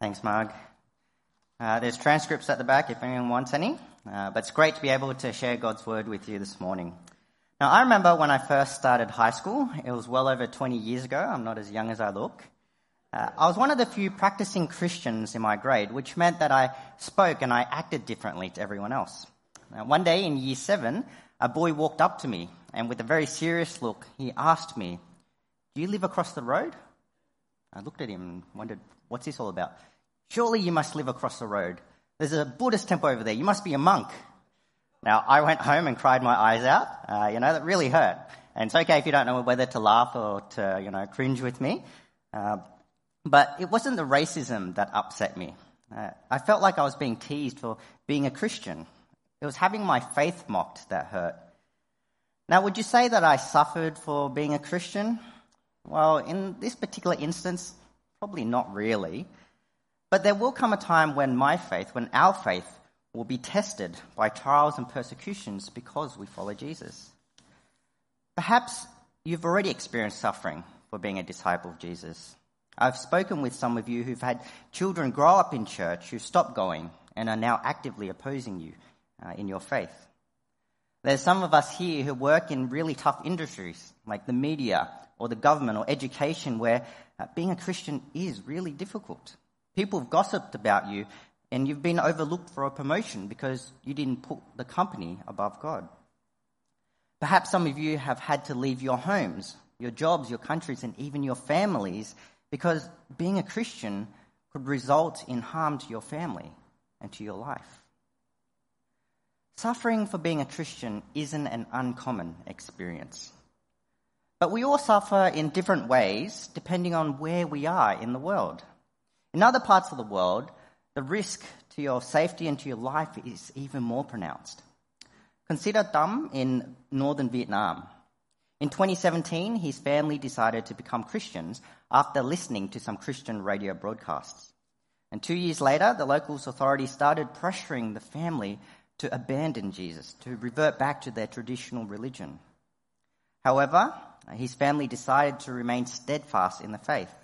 Thanks, Marg. Uh, there's transcripts at the back if anyone wants any, uh, but it's great to be able to share God's word with you this morning. Now, I remember when I first started high school, it was well over 20 years ago. I'm not as young as I look. Uh, I was one of the few practicing Christians in my grade, which meant that I spoke and I acted differently to everyone else. Now, one day in year seven, a boy walked up to me and with a very serious look, he asked me, Do you live across the road? I looked at him and wondered, What's this all about? Surely you must live across the road. There's a Buddhist temple over there. You must be a monk. Now, I went home and cried my eyes out. Uh, you know, that really hurt. And it's okay if you don't know whether to laugh or to, you know, cringe with me. Uh, but it wasn't the racism that upset me. Uh, I felt like I was being teased for being a Christian. It was having my faith mocked that hurt. Now, would you say that I suffered for being a Christian? Well, in this particular instance, probably not really. But there will come a time when my faith, when our faith, will be tested by trials and persecutions because we follow Jesus. Perhaps you've already experienced suffering for being a disciple of Jesus. I've spoken with some of you who've had children grow up in church who stopped going and are now actively opposing you uh, in your faith. There's some of us here who work in really tough industries like the media or the government or education where uh, being a Christian is really difficult. People have gossiped about you and you've been overlooked for a promotion because you didn't put the company above God. Perhaps some of you have had to leave your homes, your jobs, your countries, and even your families because being a Christian could result in harm to your family and to your life. Suffering for being a Christian isn't an uncommon experience. But we all suffer in different ways depending on where we are in the world. In other parts of the world, the risk to your safety and to your life is even more pronounced. Consider Thum in northern Vietnam. In 2017, his family decided to become Christians after listening to some Christian radio broadcasts. And two years later, the local authorities started pressuring the family to abandon Jesus, to revert back to their traditional religion. However, his family decided to remain steadfast in the faith.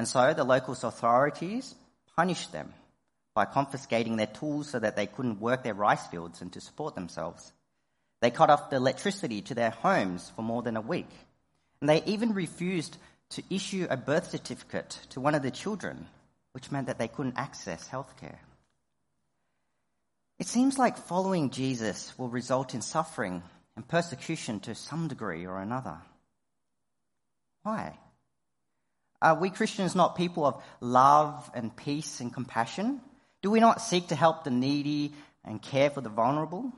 And so the local authorities punished them by confiscating their tools so that they couldn't work their rice fields and to support themselves. They cut off the electricity to their homes for more than a week. And they even refused to issue a birth certificate to one of the children, which meant that they couldn't access healthcare. It seems like following Jesus will result in suffering and persecution to some degree or another. Why? Are we Christians not people of love and peace and compassion? Do we not seek to help the needy and care for the vulnerable?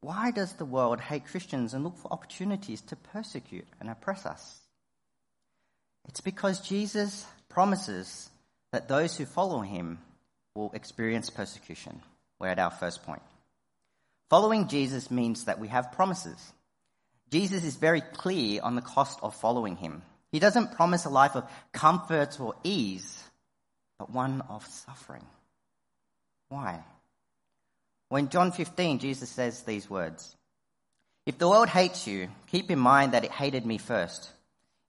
Why does the world hate Christians and look for opportunities to persecute and oppress us? It's because Jesus promises that those who follow him will experience persecution. We're at our first point. Following Jesus means that we have promises. Jesus is very clear on the cost of following him. He doesn't promise a life of comfort or ease, but one of suffering. Why? In John 15, Jesus says these words If the world hates you, keep in mind that it hated me first.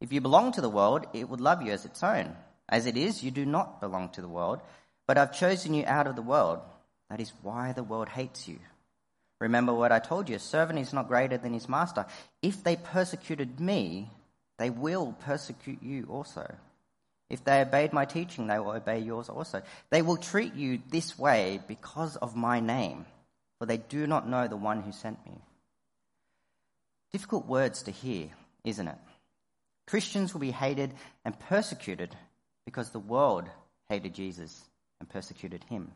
If you belong to the world, it would love you as its own. As it is, you do not belong to the world, but I've chosen you out of the world. That is why the world hates you. Remember what I told you a servant is not greater than his master. If they persecuted me, they will persecute you also. If they obeyed my teaching, they will obey yours also. They will treat you this way because of my name, for they do not know the one who sent me. Difficult words to hear, isn't it? Christians will be hated and persecuted because the world hated Jesus and persecuted him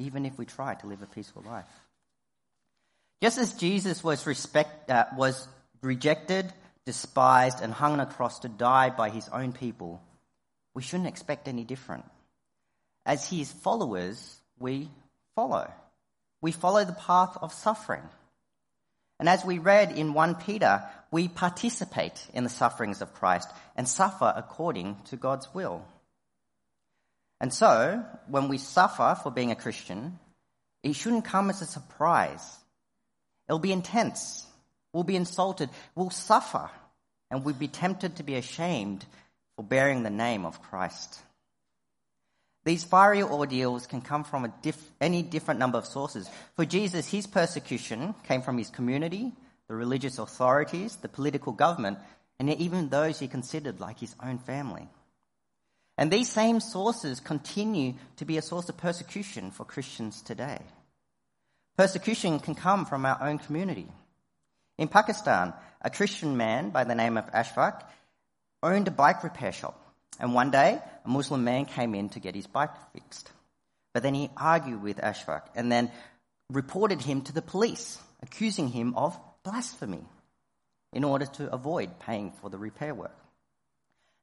even if we try to live a peaceful life. Just as Jesus was, respect, uh, was rejected, despised, and hung on a cross to die by his own people, we shouldn't expect any different. As his followers, we follow. We follow the path of suffering. And as we read in 1 Peter, we participate in the sufferings of Christ and suffer according to God's will. And so, when we suffer for being a Christian, it shouldn't come as a surprise. It'll be intense. We'll be insulted. We'll suffer. And we'll be tempted to be ashamed for bearing the name of Christ. These fiery ordeals can come from diff- any different number of sources. For Jesus, his persecution came from his community, the religious authorities, the political government, and even those he considered like his own family. And these same sources continue to be a source of persecution for Christians today. Persecution can come from our own community. In Pakistan, a Christian man by the name of Ashfaq owned a bike repair shop. And one day, a Muslim man came in to get his bike fixed. But then he argued with Ashfaq and then reported him to the police, accusing him of blasphemy in order to avoid paying for the repair work.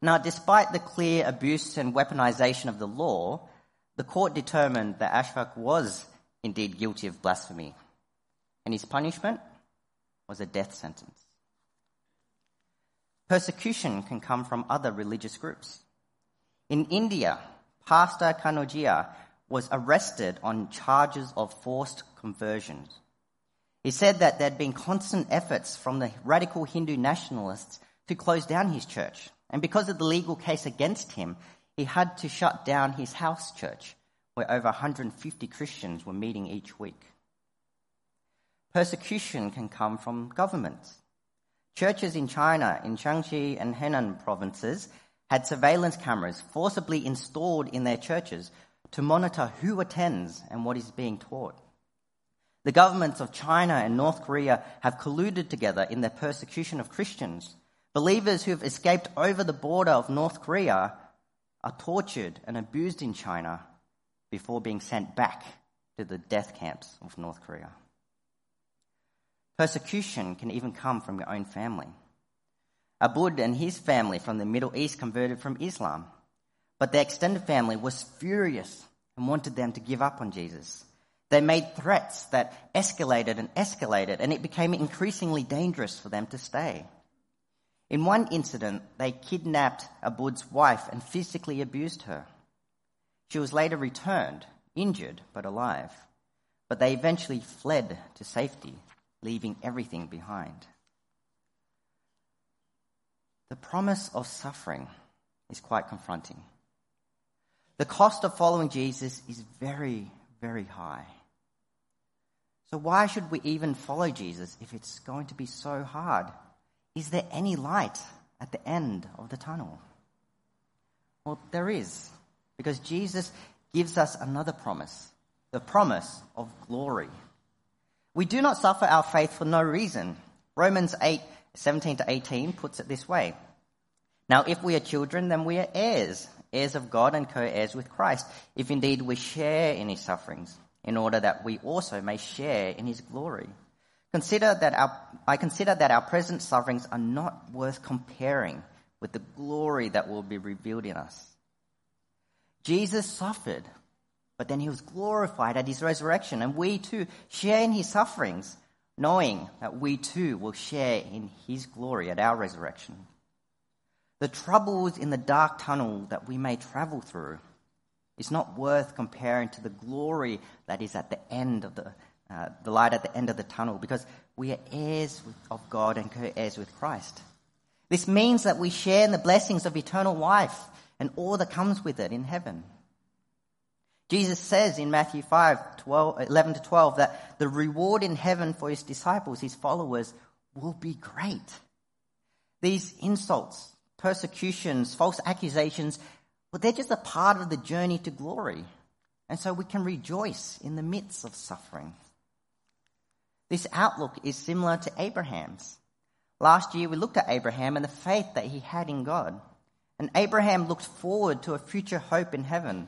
Now, despite the clear abuse and weaponization of the law, the court determined that Ashfaq was indeed guilty of blasphemy, and his punishment was a death sentence. Persecution can come from other religious groups. In India, Pastor Kanojia was arrested on charges of forced conversions. He said that there had been constant efforts from the radical Hindu nationalists to close down his church. And because of the legal case against him, he had to shut down his house church, where over 150 Christians were meeting each week. Persecution can come from governments. Churches in China, in Shaanxi and Henan provinces, had surveillance cameras forcibly installed in their churches to monitor who attends and what is being taught. The governments of China and North Korea have colluded together in their persecution of Christians. Believers who have escaped over the border of North Korea are tortured and abused in China before being sent back to the death camps of North Korea. Persecution can even come from your own family. Abud and his family from the Middle East converted from Islam, but their extended family was furious and wanted them to give up on Jesus. They made threats that escalated and escalated, and it became increasingly dangerous for them to stay. In one incident, they kidnapped Abud's wife and physically abused her. She was later returned, injured but alive, but they eventually fled to safety, leaving everything behind. The promise of suffering is quite confronting. The cost of following Jesus is very, very high. So, why should we even follow Jesus if it's going to be so hard? Is there any light at the end of the tunnel? Well, there is, because Jesus gives us another promise the promise of glory. We do not suffer our faith for no reason. Romans 8 17 to 18 puts it this way Now, if we are children, then we are heirs, heirs of God and co heirs with Christ, if indeed we share in his sufferings, in order that we also may share in his glory. Consider that our, I consider that our present sufferings are not worth comparing with the glory that will be revealed in us. Jesus suffered, but then he was glorified at his resurrection, and we too share in his sufferings knowing that we too will share in his glory at our resurrection. The troubles in the dark tunnel that we may travel through is not worth comparing to the glory that is at the end of the, uh, the light at the end of the tunnel because we are heirs of God and co-heirs with Christ. This means that we share in the blessings of eternal life and all that comes with it in heaven. Jesus says in Matthew 5, 12, 11 to 12 that the reward in heaven for his disciples, his followers, will be great. These insults, persecutions, false accusations, well, they're just a part of the journey to glory. And so we can rejoice in the midst of suffering. This outlook is similar to Abraham's. Last year we looked at Abraham and the faith that he had in God. And Abraham looked forward to a future hope in heaven.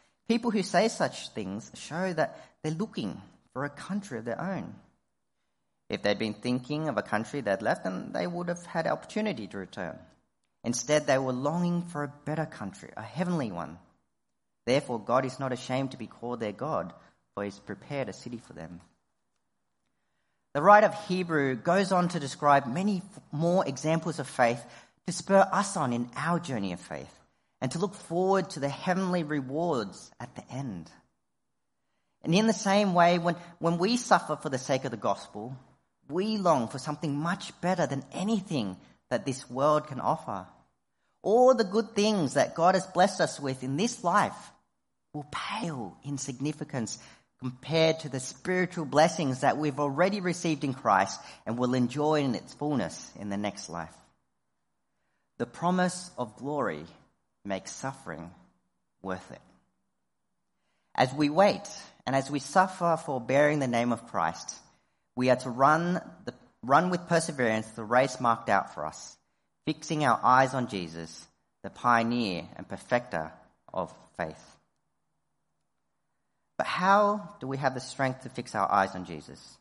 People who say such things show that they're looking for a country of their own. If they'd been thinking of a country they'd left, then they would have had opportunity to return. Instead, they were longing for a better country, a heavenly one. Therefore, God is not ashamed to be called their God, for he's prepared a city for them. The writer of Hebrew goes on to describe many more examples of faith to spur us on in our journey of faith and to look forward to the heavenly rewards at the end. And in the same way, when, when we suffer for the sake of the gospel, we long for something much better than anything that this world can offer. All the good things that God has blessed us with in this life will pale in significance compared to the spiritual blessings that we've already received in Christ and will enjoy in its fullness in the next life. The promise of glory makes suffering worth it. As we wait and as we suffer for bearing the name of Christ, we are to run, the, run with perseverance the race marked out for us, fixing our eyes on Jesus, the pioneer and perfecter of faith. But how do we have the strength to fix our eyes on Jesus?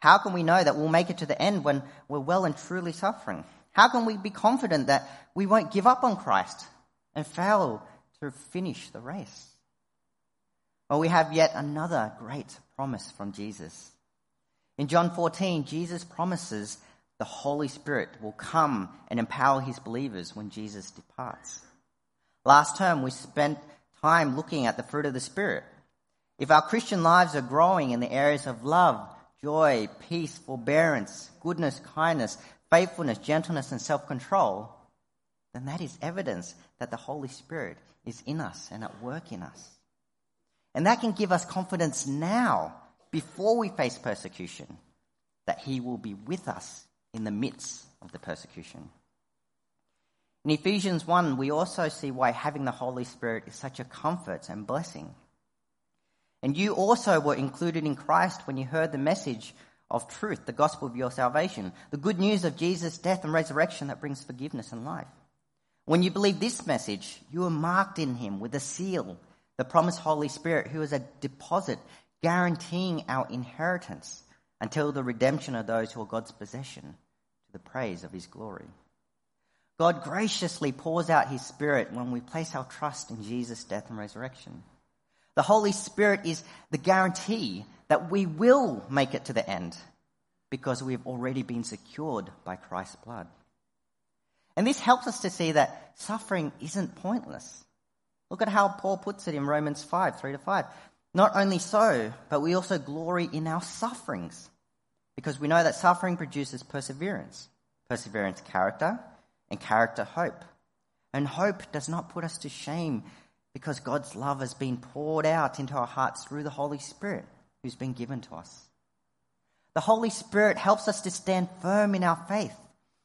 How can we know that we'll make it to the end when we're well and truly suffering? How can we be confident that we won't give up on Christ and fail to finish the race? Well, we have yet another great promise from Jesus. In John 14, Jesus promises the Holy Spirit will come and empower his believers when Jesus departs. Last term, we spent time looking at the fruit of the Spirit. If our Christian lives are growing in the areas of love, joy, peace, forbearance, goodness, kindness, faithfulness, gentleness, and self control, then that is evidence that the Holy Spirit is in us and at work in us. And that can give us confidence now, before we face persecution, that He will be with us in the midst of the persecution. In Ephesians 1, we also see why having the Holy Spirit is such a comfort and blessing. And you also were included in Christ when you heard the message of truth, the gospel of your salvation, the good news of Jesus' death and resurrection that brings forgiveness and life. When you believe this message, you are marked in him with a seal, the promised Holy Spirit, who is a deposit guaranteeing our inheritance until the redemption of those who are God's possession to the praise of his glory. God graciously pours out his Spirit when we place our trust in Jesus' death and resurrection. The Holy Spirit is the guarantee that we will make it to the end because we've already been secured by Christ's blood. And this helps us to see that suffering isn't pointless. Look at how Paul puts it in Romans 5 3 to 5. Not only so, but we also glory in our sufferings because we know that suffering produces perseverance, perseverance, character, and character, hope. And hope does not put us to shame because God's love has been poured out into our hearts through the Holy Spirit who's been given to us. The Holy Spirit helps us to stand firm in our faith,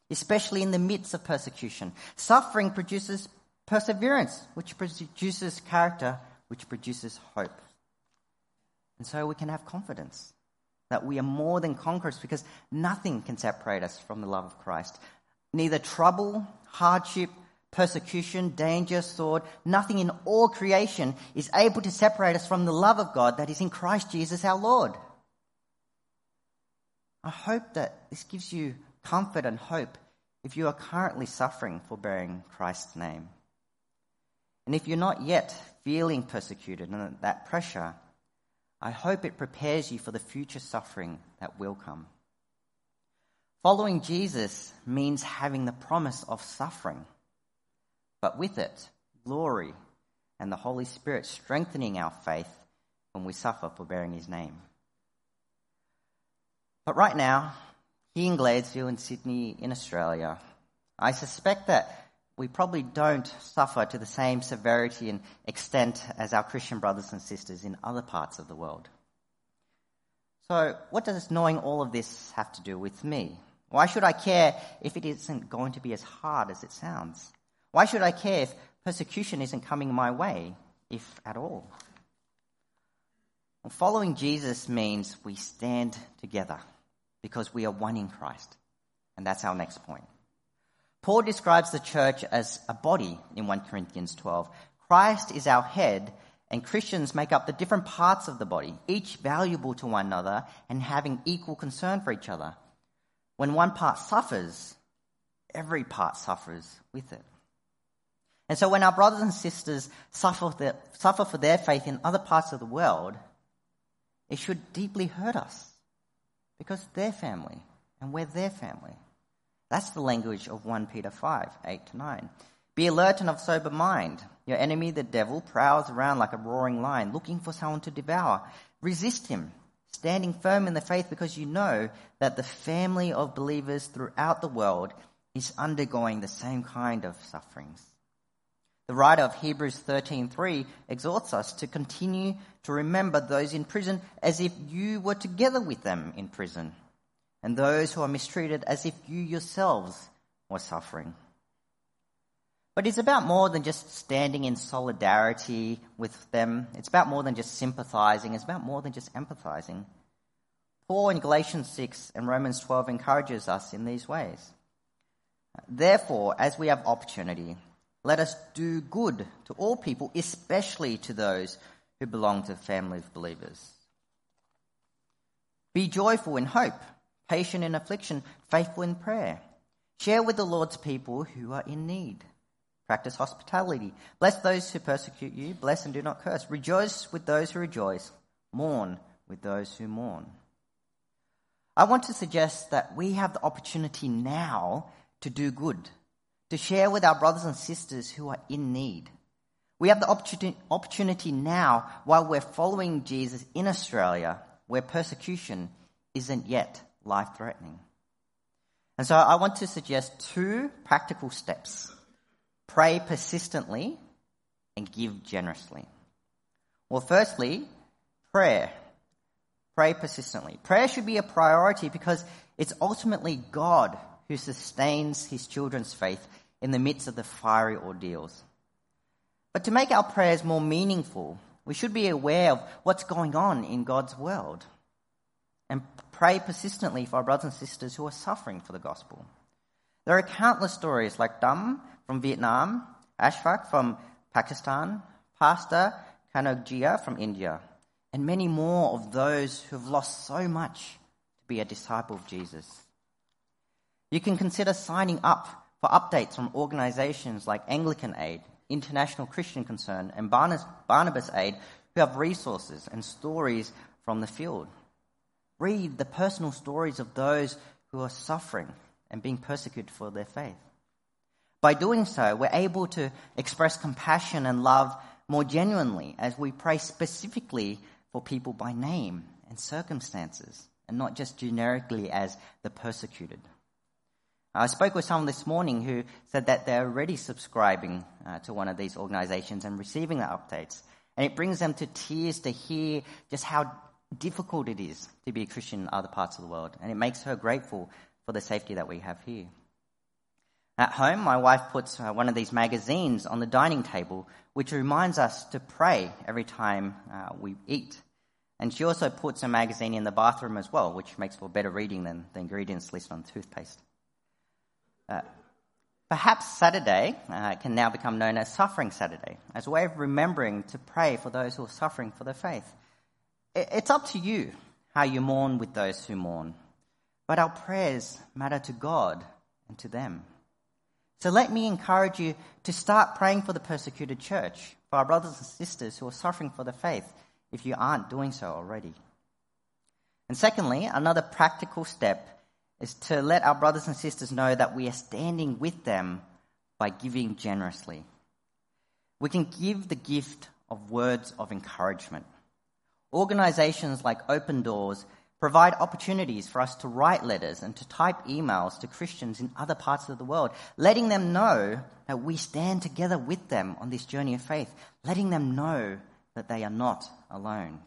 especially in the midst of persecution. Suffering produces perseverance, which produces character, which produces hope. And so we can have confidence that we are more than conquerors because nothing can separate us from the love of Christ. Neither trouble, hardship, persecution, danger, sword, nothing in all creation is able to separate us from the love of God that is in Christ Jesus our Lord. I hope that this gives you comfort and hope if you are currently suffering for bearing Christ's name. And if you're not yet feeling persecuted and that pressure, I hope it prepares you for the future suffering that will come. Following Jesus means having the promise of suffering but with it, glory and the Holy Spirit strengthening our faith when we suffer for bearing his name. But right now, here in Gladesville in Sydney in Australia, I suspect that we probably don't suffer to the same severity and extent as our Christian brothers and sisters in other parts of the world. So, what does knowing all of this have to do with me? Why should I care if it isn't going to be as hard as it sounds? Why should I care if persecution isn't coming my way, if at all? Well, following Jesus means we stand together because we are one in Christ. And that's our next point. Paul describes the church as a body in 1 Corinthians 12. Christ is our head, and Christians make up the different parts of the body, each valuable to one another and having equal concern for each other. When one part suffers, every part suffers with it. And so when our brothers and sisters suffer, suffer for their faith in other parts of the world, it should deeply hurt us because they're family and we're their family. That's the language of 1 Peter 5 8 to 9. Be alert and of sober mind. Your enemy, the devil, prowls around like a roaring lion, looking for someone to devour. Resist him, standing firm in the faith because you know that the family of believers throughout the world is undergoing the same kind of sufferings. The writer of Hebrews 13:3 exhorts us to continue to remember those in prison as if you were together with them in prison, and those who are mistreated as if you yourselves were suffering. But it's about more than just standing in solidarity with them. It's about more than just sympathizing. It's about more than just empathizing. Paul in Galatians 6 and Romans 12 encourages us in these ways. Therefore, as we have opportunity, let us do good to all people, especially to those who belong to the family of believers. Be joyful in hope, patient in affliction, faithful in prayer. Share with the Lord's people who are in need. Practice hospitality. Bless those who persecute you. Bless and do not curse. Rejoice with those who rejoice. Mourn with those who mourn. I want to suggest that we have the opportunity now to do good to share with our brothers and sisters who are in need. We have the opportunity now while we're following Jesus in Australia where persecution isn't yet life threatening. And so I want to suggest two practical steps. Pray persistently and give generously. Well, firstly, prayer. Pray persistently. Prayer should be a priority because it's ultimately God who sustains his children's faith in the midst of the fiery ordeals. But to make our prayers more meaningful, we should be aware of what's going on in God's world and pray persistently for our brothers and sisters who are suffering for the gospel. There are countless stories like Dam from Vietnam, Ashfaq from Pakistan, Pastor Kanojia from India, and many more of those who have lost so much to be a disciple of Jesus. You can consider signing up for updates from organizations like Anglican Aid, International Christian Concern, and Barnabas Aid, who have resources and stories from the field. Read the personal stories of those who are suffering and being persecuted for their faith. By doing so, we're able to express compassion and love more genuinely as we pray specifically for people by name and circumstances, and not just generically as the persecuted. I spoke with someone this morning who said that they're already subscribing uh, to one of these organizations and receiving the updates. And it brings them to tears to hear just how difficult it is to be a Christian in other parts of the world. And it makes her grateful for the safety that we have here. At home, my wife puts uh, one of these magazines on the dining table, which reminds us to pray every time uh, we eat. And she also puts a magazine in the bathroom as well, which makes for better reading than the ingredients list on toothpaste. Uh, perhaps Saturday uh, can now become known as Suffering Saturday, as a way of remembering to pray for those who are suffering for their faith. It's up to you how you mourn with those who mourn, but our prayers matter to God and to them. So let me encourage you to start praying for the persecuted church, for our brothers and sisters who are suffering for the faith, if you aren't doing so already. And secondly, another practical step is to let our brothers and sisters know that we are standing with them by giving generously. We can give the gift of words of encouragement. Organizations like Open Doors provide opportunities for us to write letters and to type emails to Christians in other parts of the world, letting them know that we stand together with them on this journey of faith, letting them know that they are not alone.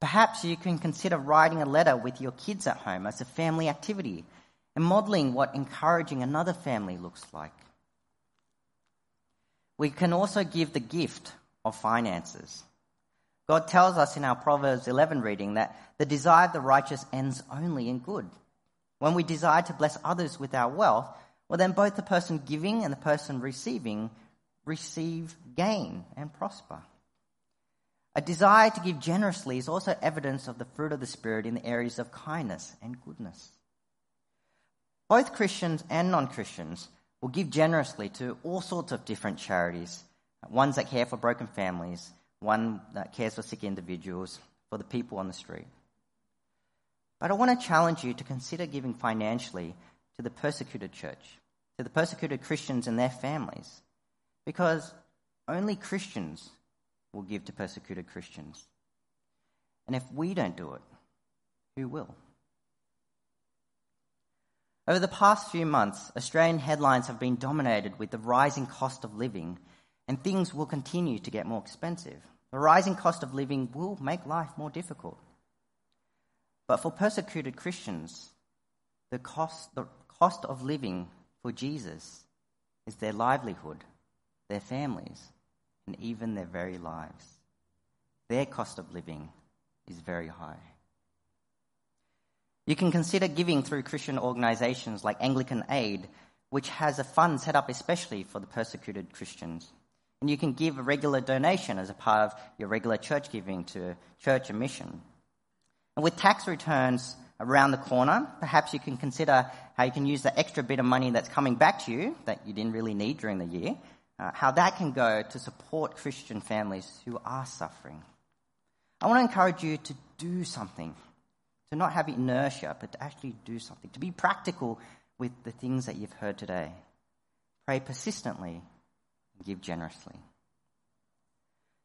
Perhaps you can consider writing a letter with your kids at home as a family activity and modeling what encouraging another family looks like. We can also give the gift of finances. God tells us in our Proverbs 11 reading that the desire of the righteous ends only in good. When we desire to bless others with our wealth, well, then both the person giving and the person receiving receive gain and prosper. A desire to give generously is also evidence of the fruit of the Spirit in the areas of kindness and goodness. Both Christians and non Christians will give generously to all sorts of different charities ones that care for broken families, one that cares for sick individuals, for the people on the street. But I want to challenge you to consider giving financially to the persecuted church, to the persecuted Christians and their families, because only Christians will give to persecuted Christians. And if we don't do it, who will? Over the past few months, Australian headlines have been dominated with the rising cost of living and things will continue to get more expensive. The rising cost of living will make life more difficult. But for persecuted Christians, the cost, the cost of living for Jesus is their livelihood, their families, and even their very lives. Their cost of living is very high. You can consider giving through Christian organizations like Anglican Aid, which has a fund set up especially for the persecuted Christians. And you can give a regular donation as a part of your regular church giving to church and mission. And with tax returns around the corner, perhaps you can consider how you can use the extra bit of money that's coming back to you that you didn't really need during the year, uh, how that can go to support Christian families who are suffering. I want to encourage you to do something, to not have inertia, but to actually do something, to be practical with the things that you've heard today. Pray persistently and give generously.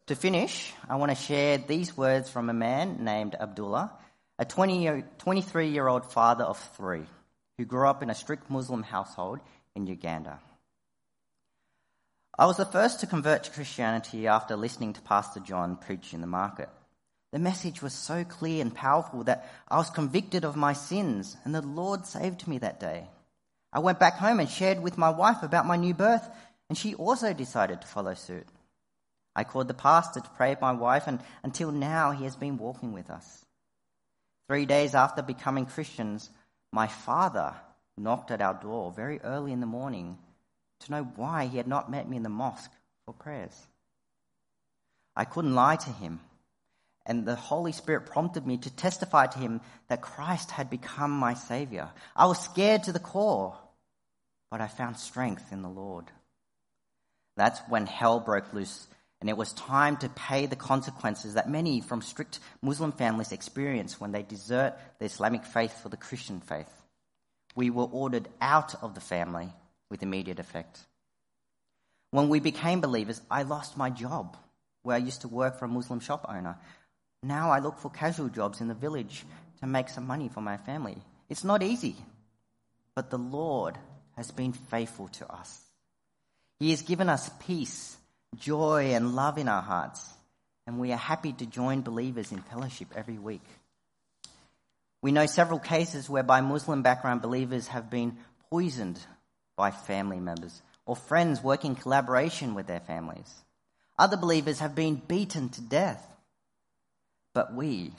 To finish, I want to share these words from a man named Abdullah, a 20 23 year old father of three who grew up in a strict Muslim household in Uganda. I was the first to convert to Christianity after listening to Pastor John preach in the market. The message was so clear and powerful that I was convicted of my sins, and the Lord saved me that day. I went back home and shared with my wife about my new birth, and she also decided to follow suit. I called the pastor to pray with my wife, and until now he has been walking with us. Three days after becoming Christians, my father knocked at our door very early in the morning to know why he had not met me in the mosque for prayers. I couldn't lie to him, and the Holy Spirit prompted me to testify to him that Christ had become my Savior. I was scared to the core, but I found strength in the Lord. That's when hell broke loose, and it was time to pay the consequences that many from strict Muslim families experience when they desert the Islamic faith for the Christian faith. We were ordered out of the family with immediate effect. When we became believers, I lost my job where I used to work for a Muslim shop owner. Now I look for casual jobs in the village to make some money for my family. It's not easy, but the Lord has been faithful to us. He has given us peace, joy, and love in our hearts, and we are happy to join believers in fellowship every week. We know several cases whereby Muslim background believers have been poisoned by family members or friends working collaboration with their families. Other believers have been beaten to death. But we,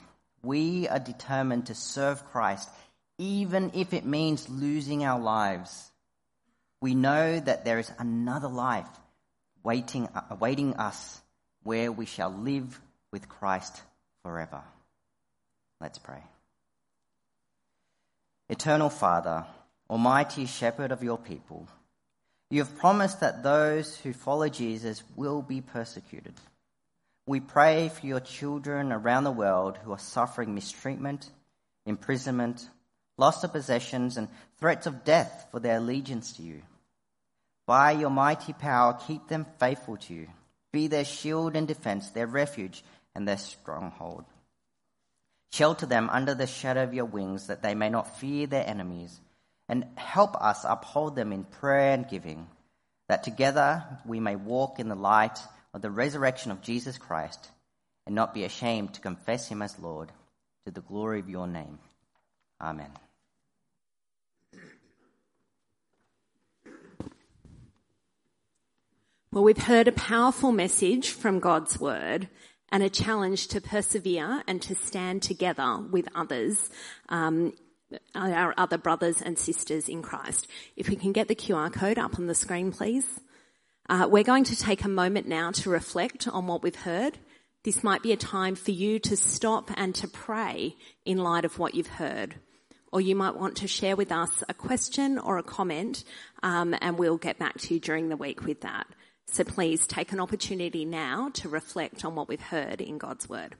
we are determined to serve Christ, even if it means losing our lives we know that there is another life waiting, uh, awaiting us where we shall live with Christ forever. Let's pray. Eternal Father, Almighty Shepherd of your people, you have promised that those who follow Jesus will be persecuted. We pray for your children around the world who are suffering mistreatment, imprisonment, loss of possessions, and threats of death for their allegiance to you. By your mighty power, keep them faithful to you. Be their shield and defense, their refuge and their stronghold. Shelter them under the shadow of your wings that they may not fear their enemies. And help us uphold them in prayer and giving, that together we may walk in the light of the resurrection of Jesus Christ and not be ashamed to confess him as Lord to the glory of your name. Amen. Well, we've heard a powerful message from God's word, and a challenge to persevere and to stand together with others, um, our other brothers and sisters in Christ. If we can get the QR code up on the screen, please. Uh, we're going to take a moment now to reflect on what we've heard. This might be a time for you to stop and to pray in light of what you've heard. Or you might want to share with us a question or a comment, um, and we'll get back to you during the week with that. So please take an opportunity now to reflect on what we've heard in God's Word.